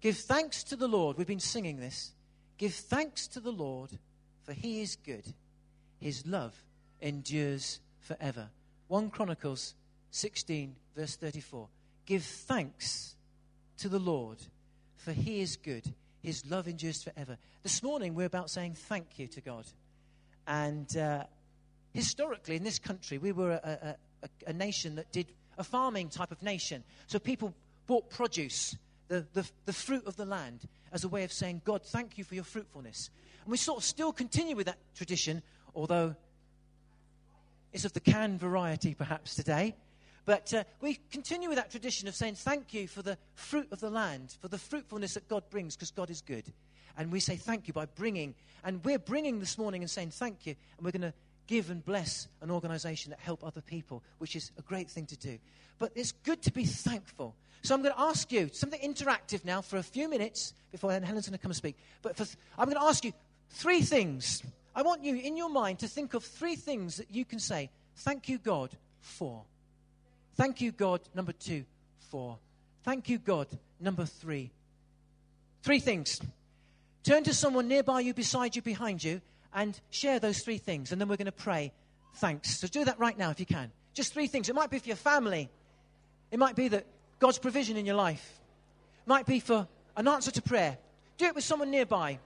Give thanks to the Lord. We've been singing this. Give thanks to the Lord, for he is good. His love endures forever. 1 Chronicles 16, verse 34. Give thanks to the Lord, for he is good. His love endures forever. This morning, we're about saying thank you to God. And uh, historically, in this country, we were a, a, a, a nation that did a farming type of nation. So people bought produce, the, the, the fruit of the land, as a way of saying, God, thank you for your fruitfulness. And we sort of still continue with that tradition, although it's of the canned variety perhaps today. But uh, we continue with that tradition of saying thank you for the fruit of the land, for the fruitfulness that God brings, because God is good. And we say thank you by bringing, and we're bringing this morning and saying thank you, and we're going to give and bless an organization that help other people, which is a great thing to do. But it's good to be thankful. So I'm going to ask you something interactive now for a few minutes before Helen's going to come and speak. But th- I'm going to ask you three things. I want you in your mind to think of three things that you can say, thank you, God, for. Thank you, God, number two, for. Thank you, God, number three. Three things. Turn to someone nearby you, beside you, behind you, and share those three things. And then we're going to pray thanks. So do that right now if you can. Just three things. It might be for your family, it might be that God's provision in your life, it might be for an answer to prayer. Do it with someone nearby.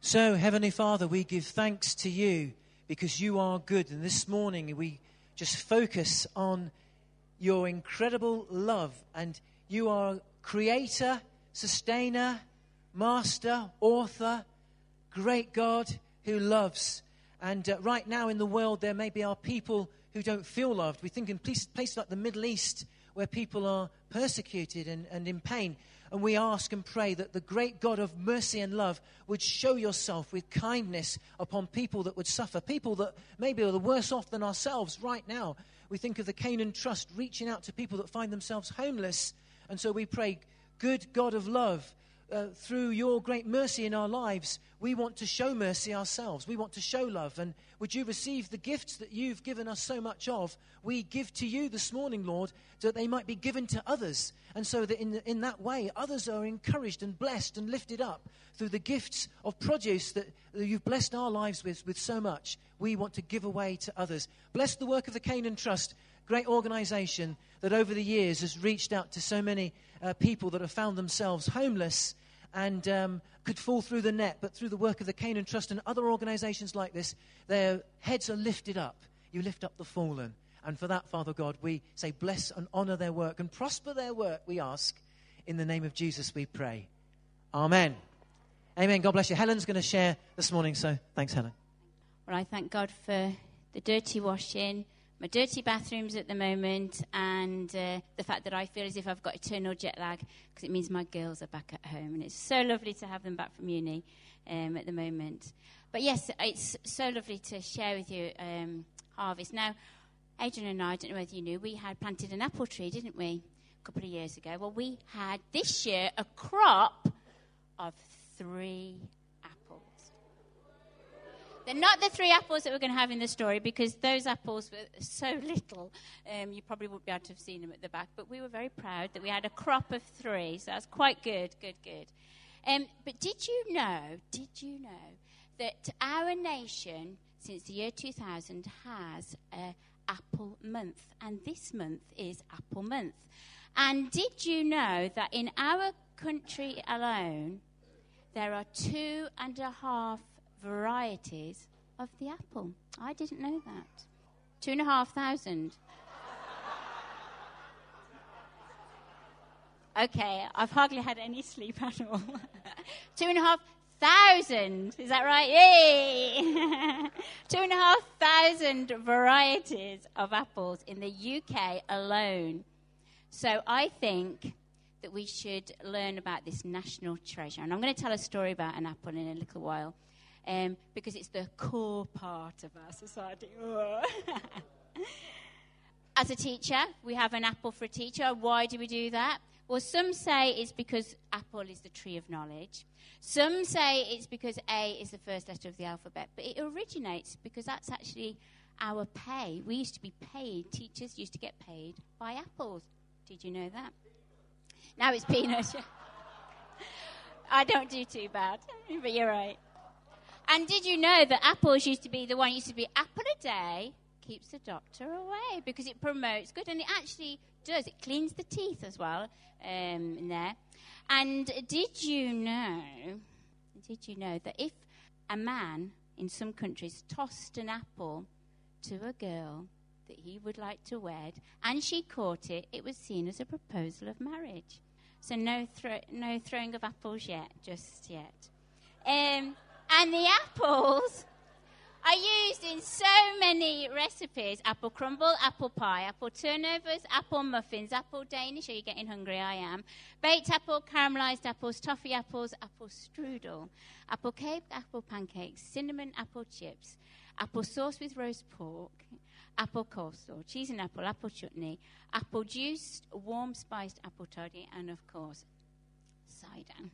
So, Heavenly Father, we give thanks to you because you are good. And this morning we just focus on your incredible love. And you are creator, sustainer, master, author, great God who loves. And uh, right now in the world, there maybe are people who don't feel loved. We think in places like the Middle East where people are persecuted and, and in pain. And we ask and pray that the great God of mercy and love would show yourself with kindness upon people that would suffer, people that maybe are the worse off than ourselves right now. We think of the Canaan Trust reaching out to people that find themselves homeless. And so we pray, good God of love, uh, through your great mercy in our lives, we want to show mercy ourselves. We want to show love. And would you receive the gifts that you've given us so much of? We give to you this morning, Lord, that they might be given to others. And so that in, in that way, others are encouraged and blessed and lifted up through the gifts of produce that you've blessed our lives with, with so much. We want to give away to others. Bless the work of the Canaan Trust, great organization that over the years has reached out to so many uh, people that have found themselves homeless and um, could fall through the net, but through the work of the Canaan Trust and other organizations like this, their heads are lifted up. You lift up the fallen. And for that, Father God, we say, bless and honor their work and prosper their work, we ask. In the name of Jesus, we pray. Amen. Amen. God bless you. Helen's going to share this morning, so thanks, Helen. Well, I thank God for the dirty washing my dirty bathrooms at the moment and uh, the fact that I feel as if I've got eternal jet lag because it means my girls are back at home. And it's so lovely to have them back from uni um, at the moment. But yes, it's so lovely to share with you um, Harvest. Now, Adrian and I, I don't know whether you knew, we had planted an apple tree, didn't we, a couple of years ago? Well, we had this year a crop of three they're not the three apples that we're going to have in the story because those apples were so little. Um, you probably wouldn't be able to have seen them at the back. But we were very proud that we had a crop of three. So that's quite good, good, good. Um, but did you know, did you know that our nation, since the year 2000, has an apple month? And this month is apple month. And did you know that in our country alone, there are two and a half varieties of the apple. I didn't know that. Two and a half thousand. Okay, I've hardly had any sleep at all. Two and a half thousand. Is that right? Yay! Two and a half thousand varieties of apples in the UK alone. So I think that we should learn about this national treasure. And I'm going to tell a story about an apple in a little while um, because it's the core part of our society. As a teacher, we have an apple for a teacher. Why do we do that? Well, some say it's because apple is the tree of knowledge. Some say it's because A is the first letter of the alphabet. But it originates because that's actually our pay. We used to be paid, teachers used to get paid by apples. Did you know that? Now it's peanuts. I don't do too bad, but you're right. And did you know that apples used to be the one used to be apple a day keeps the doctor away because it promotes good and it actually does. It cleans the teeth as well um, in there. And did you know? Did you know that if a man in some countries tossed an apple to a girl that he would like to wed, and she caught it, it was seen as a proposal of marriage. So no, thro- no throwing of apples yet, just yet. Um, and the apples are used in so many recipes apple crumble, apple pie, apple turnovers, apple muffins, apple Danish. Are you getting hungry? I am. Baked apple, caramelized apples, toffee apples, apple strudel, apple cake, apple pancakes, cinnamon apple chips, apple sauce with roast pork, apple coleslaw, cheese and apple, apple chutney, apple juice, warm spiced apple toddy, and of course, cider.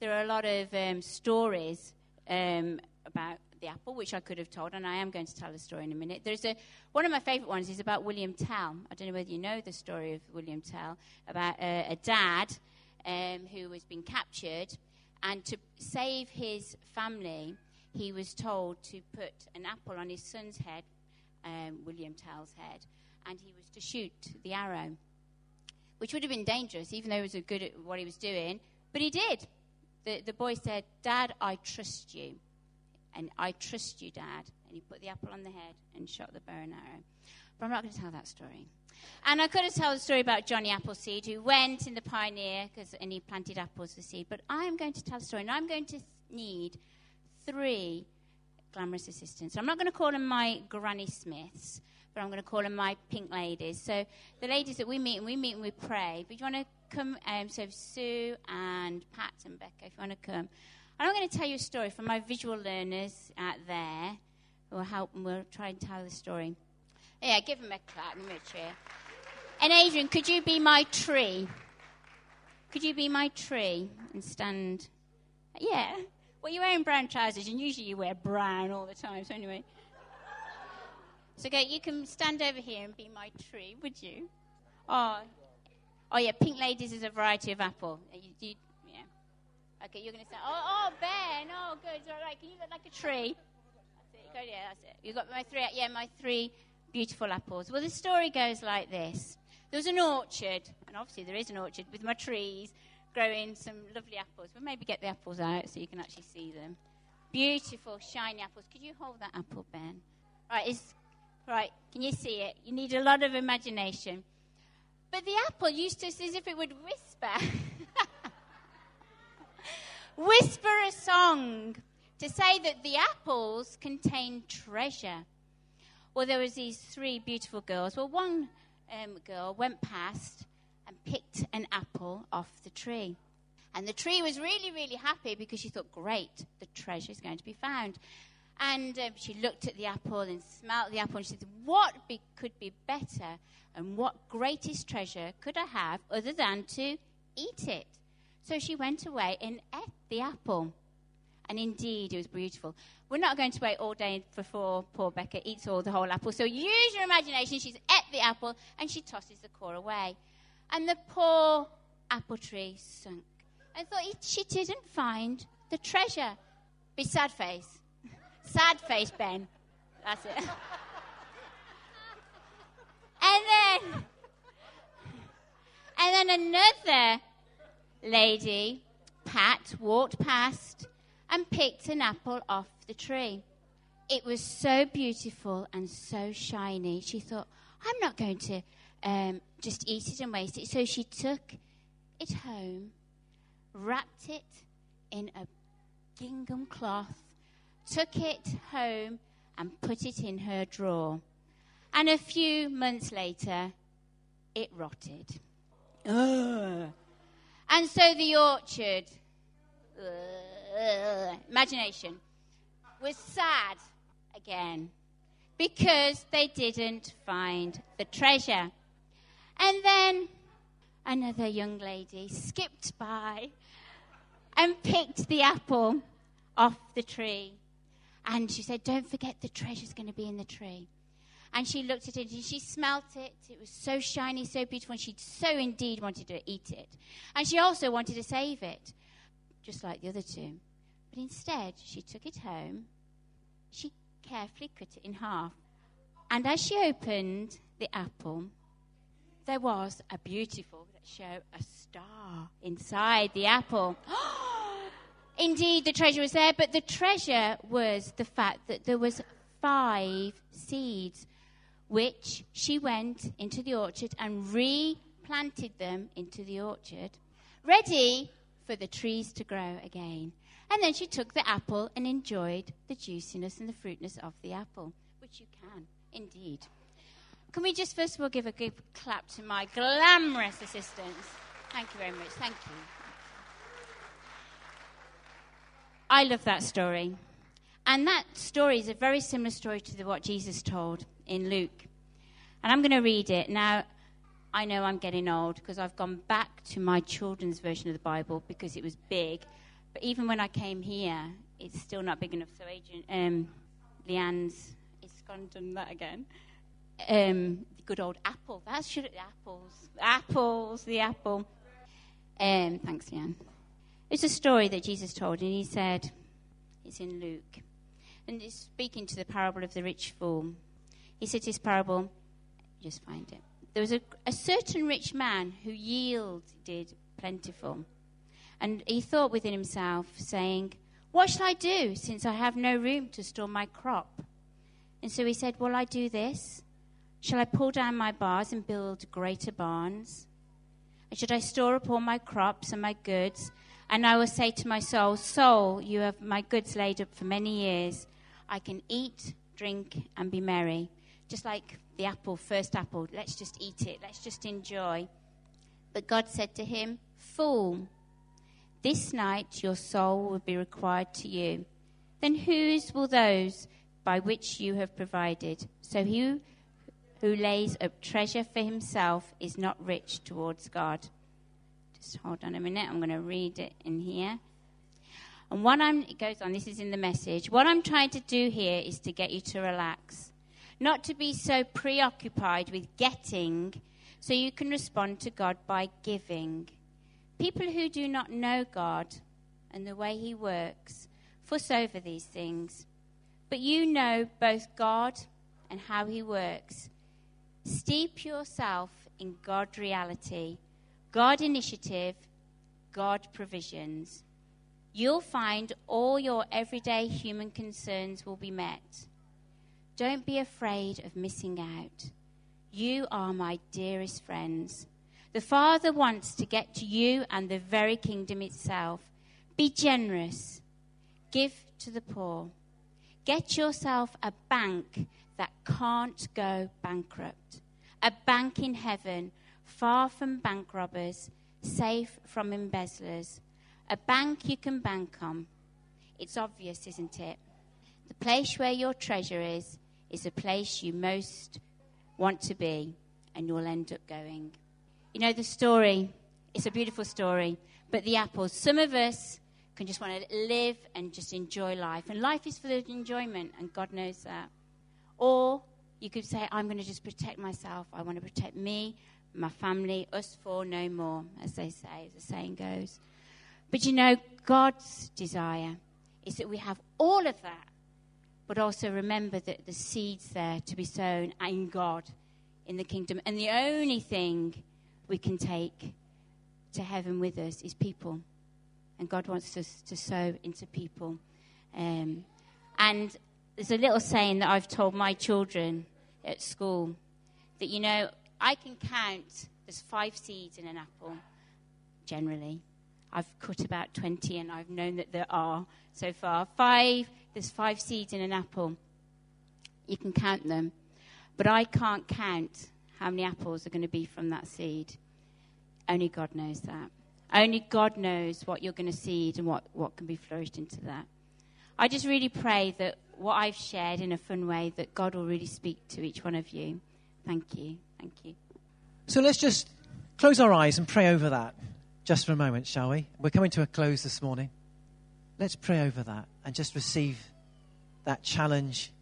There are a lot of um, stories um, about the apple, which I could have told, and I am going to tell a story in a minute. There's a one of my favourite ones is about William Tell. I don't know whether you know the story of William Tell about uh, a dad um, who was being captured, and to save his family, he was told to put an apple on his son's head, um, William Tell's head, and he was to shoot the arrow, which would have been dangerous, even though he was good at what he was doing. But he did. The, the boy said, Dad, I trust you. And I trust you, Dad. And he put the apple on the head and shot the bow and arrow. But I'm not going to tell that story. And I could have told the story about Johnny Appleseed, who went in the pioneer cause, and he planted apples for seed. But I am going to tell the story, and I'm going to need three glamorous assistants. I'm not going to call them my Granny Smiths, but I'm going to call them my pink ladies. So the ladies that we meet and we meet and we pray. But you want to Um, so Sue and Pat and Becca, if you want to come. And I'm going to tell you a story from my visual learners out there who will help and we'll try and tell the story. Yeah, give them a clap, them a cheer. And Adrian, could you be my tree? Could you be my tree and stand? Yeah. Well, you're wearing brown trousers, and usually you wear brown all the time. So anyway, so okay, you can stand over here and be my tree, would you? Oh, oh yeah. Pink ladies is a variety of apple. Uh, you, you, yeah. Okay, you're going to say, oh, oh, Ben. Oh, good. All right. Can you look like a tree? That's it. Good. Yeah, that's it. You've got my three. Yeah, my three beautiful apples. Well, the story goes like this. There was an orchard, and obviously there is an orchard with my trees growing some lovely apples. We'll maybe get the apples out so you can actually see them. Beautiful, shiny apples. Could you hold that apple, Ben? Right, right, can you see it? You need a lot of imagination. But the apple used to, as if it would whisper, whisper a song to say that the apples contain treasure. Well, there was these three beautiful girls. Well, one um, girl went past and picked an apple off the tree. And the tree was really, really happy because she thought, great, the treasure is going to be found. And um, she looked at the apple and smelt the apple and she said, What be, could be better and what greatest treasure could I have other than to eat it? So she went away and ate the apple. And indeed, it was beautiful. We're not going to wait all day before poor Becca eats all the whole apple. So use your imagination. She's ate the apple and she tosses the core away. And the poor apple tree sunk. I thought she didn't find the treasure. Be sad face. Sad face, Ben. That's it. and then, and then another lady, Pat, walked past and picked an apple off the tree. It was so beautiful and so shiny. She thought, I'm not going to um, just eat it and waste it. So she took it home, wrapped it in a gingham cloth, took it home, and put it in her drawer. And a few months later, it rotted. Ugh. And so the orchard, uh, imagination, was sad again because they didn't find the treasure. And then another young lady skipped by and picked the apple off the tree. And she said, Don't forget the treasure's going to be in the tree. And she looked at it and she smelt it. It was so shiny, so beautiful, and she so indeed wanted to eat it. And she also wanted to save it. just like the other two. But instead, she took it home. She carefully cut it in half. And as she opened the apple, there was a beautiful that show, a star inside the apple. Oh, Indeed, the treasure was there, but the treasure was the fact that there was five seeds, which she went into the orchard and replanted them into the orchard, ready for the trees to grow again. And then she took the apple and enjoyed the juiciness and the fruitness of the apple, which you can, indeed. Can we just first of all give a good clap to my glamorous assistants? Thank you very much. Thank you. I love that story. And that story is a very similar story to the, what Jesus told in Luke. And I'm going to read it. Now, I know I'm getting old because I've gone back to my children's version of the Bible because it was big. But even when I came here, it's still not big enough. So, Adrian, um, Leanne's, it's gone done that again. Um, the good old apple. That's should apples. Apples, the apple. Um, thanks, Leanne. It's a story that Jesus told, and he said, it's in Luke. And he's speaking to the parable of the rich fool. He said his parable, just find it there was a, a certain rich man who yielded plentiful. And he thought within himself, saying, What shall I do, since I have no room to store my crop? And so he said, Will I do this? Shall I pull down my bars and build greater barns? And should I store up all my crops and my goods? And I will say to my soul, Soul, you have my goods laid up for many years. I can eat, drink, and be merry. Just like the apple, first apple. Let's just eat it. Let's just enjoy. But God said to him, Fool, this night your soul will be required to you. Then whose will those by which you have provided? So he who lays up treasure for himself is not rich towards God. Just hold on a minute. I'm going to read it in here. And what I'm, it goes on, this is in the message. What I'm trying to do here is to get you to relax not to be so preoccupied with getting so you can respond to God by giving. People who do not know God and the way He works fuss over these things. But you know both God and how He works. Steep yourself in God reality, God initiative, God provisions. You'll find all your everyday human concerns will be met. Don't be afraid of missing out. You are my dearest friends. The Father wants to get to you and the very kingdom itself. Be generous. Give to the poor. Get yourself a bank that can't go bankrupt. A bank in heaven, far from bank robbers, safe from embezzlers. A bank you can bank on. It's obvious, isn't it? The place where your treasure is is the place you most want to be, and you'll end up going. You know, the story, it's a beautiful story, but the apples, some of us can just want to live and just enjoy life. And life is for the enjoyment, and God knows that. Or you could say, I'm going to just protect myself. I want to protect me, my family, us four, no more, as they say, as the saying goes. But you know, God's desire is that we have all of that but also remember that the seeds there to be sown in God, in the kingdom. And the only thing we can take to heaven with us is people. And God wants us to sow into people. Um, and there's a little saying that I've told my children at school that, you know, I can count, there's five seeds in an apple, generally. I've cut about 20 and I've known that there are so far. Five there's five seeds in an apple. You can count them. But I can't count how many apples are going to be from that seed. Only God knows that. Only God knows what you're going to seed and what, what can be flourished into that. I just really pray that what I've shared in a fun way, that God will really speak to each one of you. Thank you. Thank you. So let's just close our eyes and pray over that just for a moment, shall we? We're coming to a close this morning. Let's pray over that and just receive that challenge.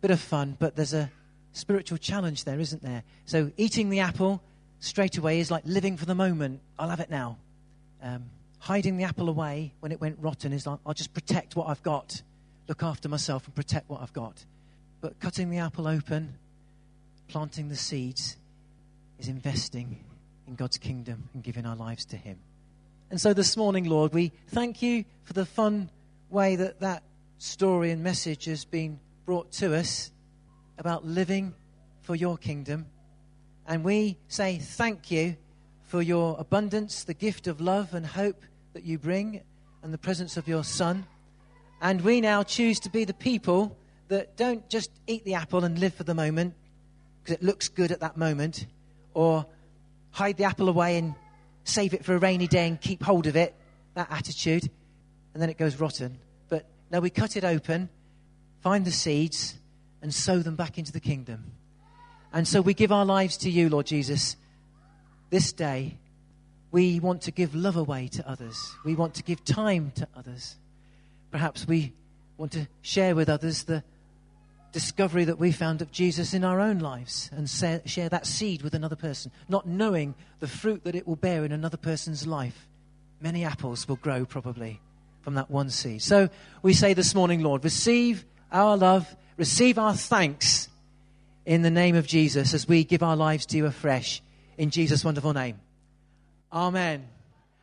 Bit of fun, but there's a spiritual challenge there, isn't there? So eating the apple straight away is like living for the moment. I'll have it now. Um, hiding the apple away when it went rotten is like, I'll just protect what I've got, look after myself and protect what I've got. But cutting the apple open, planting the seeds, is investing in God's kingdom and giving our lives to Him. And so this morning, Lord, we thank you for the fun way that that story and message has been brought to us about living for your kingdom. And we say thank you for your abundance, the gift of love and hope that you bring, and the presence of your Son. And we now choose to be the people that don't just eat the apple and live for the moment because it looks good at that moment, or hide the apple away and save it for a rainy day and keep hold of it, that attitude, and then it goes rotten. But no, we cut it open, find the seeds, and sow them back into the kingdom. And so we give our lives to you, Lord Jesus. This day, we want to give love away to others. We want to give time to others. Perhaps we want to share with others the discovery that we found of Jesus in our own lives and share that seed with another person, not knowing the fruit that it will bear in another person's life. Many apples will grow probably from that one seed. So we say this morning, Lord, receive our love, receive our thanks in the name of Jesus as we give our lives to you afresh in Jesus' wonderful name. Amen.